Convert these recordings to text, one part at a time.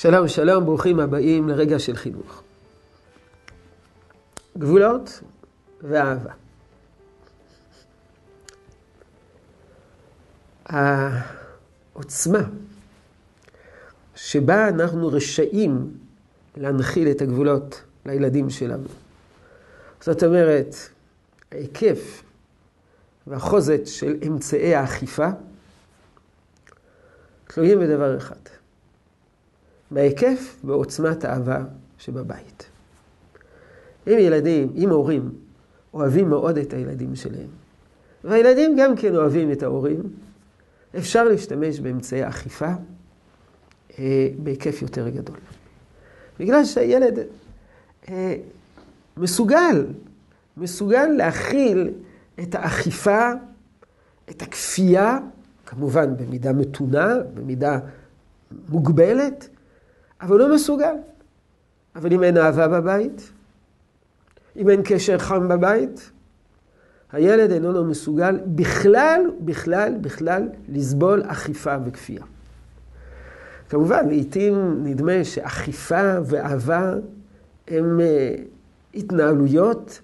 שלום, שלום, ברוכים הבאים לרגע של חינוך. גבולות ואהבה. העוצמה שבה אנחנו רשאים להנחיל את הגבולות לילדים שלנו. זאת אומרת, ההיקף והחוזת של אמצעי האכיפה תלויים בדבר אחד, בהיקף ועוצמת האהבה שבבית. אם ילדים, אם הורים, אוהבים מאוד את הילדים שלהם, והילדים גם כן אוהבים את ההורים, אפשר להשתמש באמצעי אכיפה אה, בהיקף יותר גדול. בגלל שהילד אה, מסוגל, מסוגל להכיל את האכיפה, את הכפייה, כמובן במידה מתונה, במידה מוגבלת, אבל לא מסוגל. אבל אם אין אהבה בבית, אם אין קשר חם בבית, הילד איננו מסוגל בכלל, בכלל, בכלל לסבול אכיפה וכפייה. כמובן, לעתים נדמה שאכיפה ואהבה הם אה, התנהלויות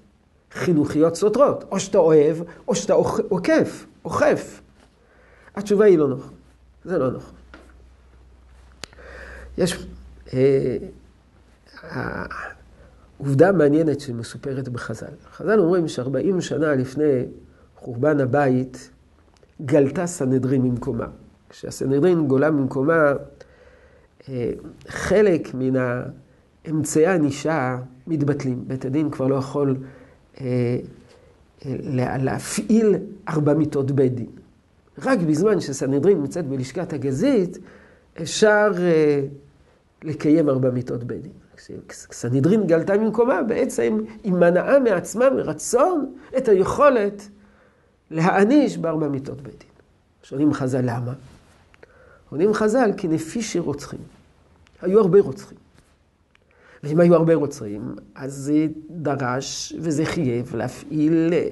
חינוכיות סותרות. או שאתה אוהב, או שאתה עוקף, אוכף. התשובה היא לא נכון. זה לא נכון. יש עובדה מעניינת שמסופרת בחז"ל. חז"ל אומרים שארבעים שנה לפני חורבן הבית, גלתה סנהדרין ממקומה. כשהסנהדרין גולה ממקומה, אה, חלק מן האמצעי הענישה מתבטלים. בית הדין כבר לא יכול אה, אה, להפעיל ארבע מיטות בית דין. רק בזמן שסנהדרין נמצאת בלשכת הגזית, אפשר לקיים ארבע מיטות בית דין. כשסנהדרין גלתה ממקומה, בעצם היא מנעה מעצמה מרצון את היכולת להעניש בארבע מיטות בית דין. שואלים חז"ל למה? עונים חז"ל כי נפישי רוצחים. היו הרבה רוצחים. ואם היו הרבה רוצחים, אז זה דרש וזה חייב להפעיל אה,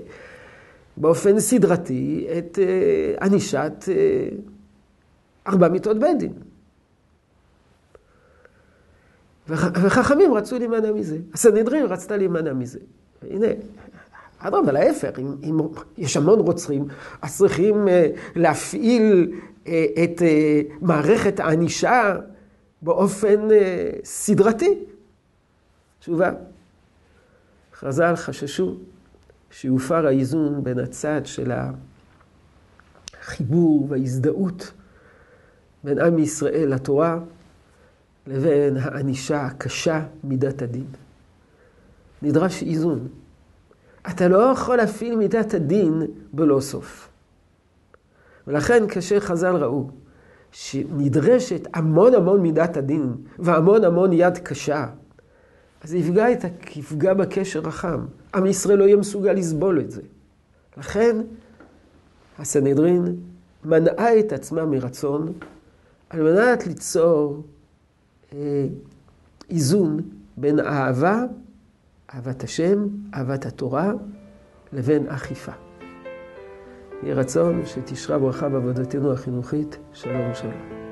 באופן סדרתי את אה, ענישת אה, ארבע מיטות בית דין. וחכמים רצו להימנע מזה. הסנהדרין רצתה להימנע מזה. הנה, אדרבה, להפך, אם, אם יש המון רוצחים, אז צריכים להפעיל את מערכת הענישה באופן סדרתי. תשובה. חז"ל חששו שיופר האיזון בין הצד של החיבור וההזדהות בין עם ישראל לתורה לבין הענישה הקשה מידת הדין. נדרש איזון. אתה לא יכול להפעיל מידת הדין בלא סוף. ולכן כאשר חז"ל ראו שנדרשת המון המון מידת הדין והמון המון יד קשה אז יפגע, את, יפגע בקשר החם. עם ישראל לא יהיה מסוגל לסבול את זה. לכן הסנהדרין מנעה את עצמה מרצון על מנת ליצור איזון בין אהבה, אהבת השם, אהבת התורה, לבין אכיפה. יהיה רצון שתשרה ברכה בעבודתנו החינוכית. שלום שלום.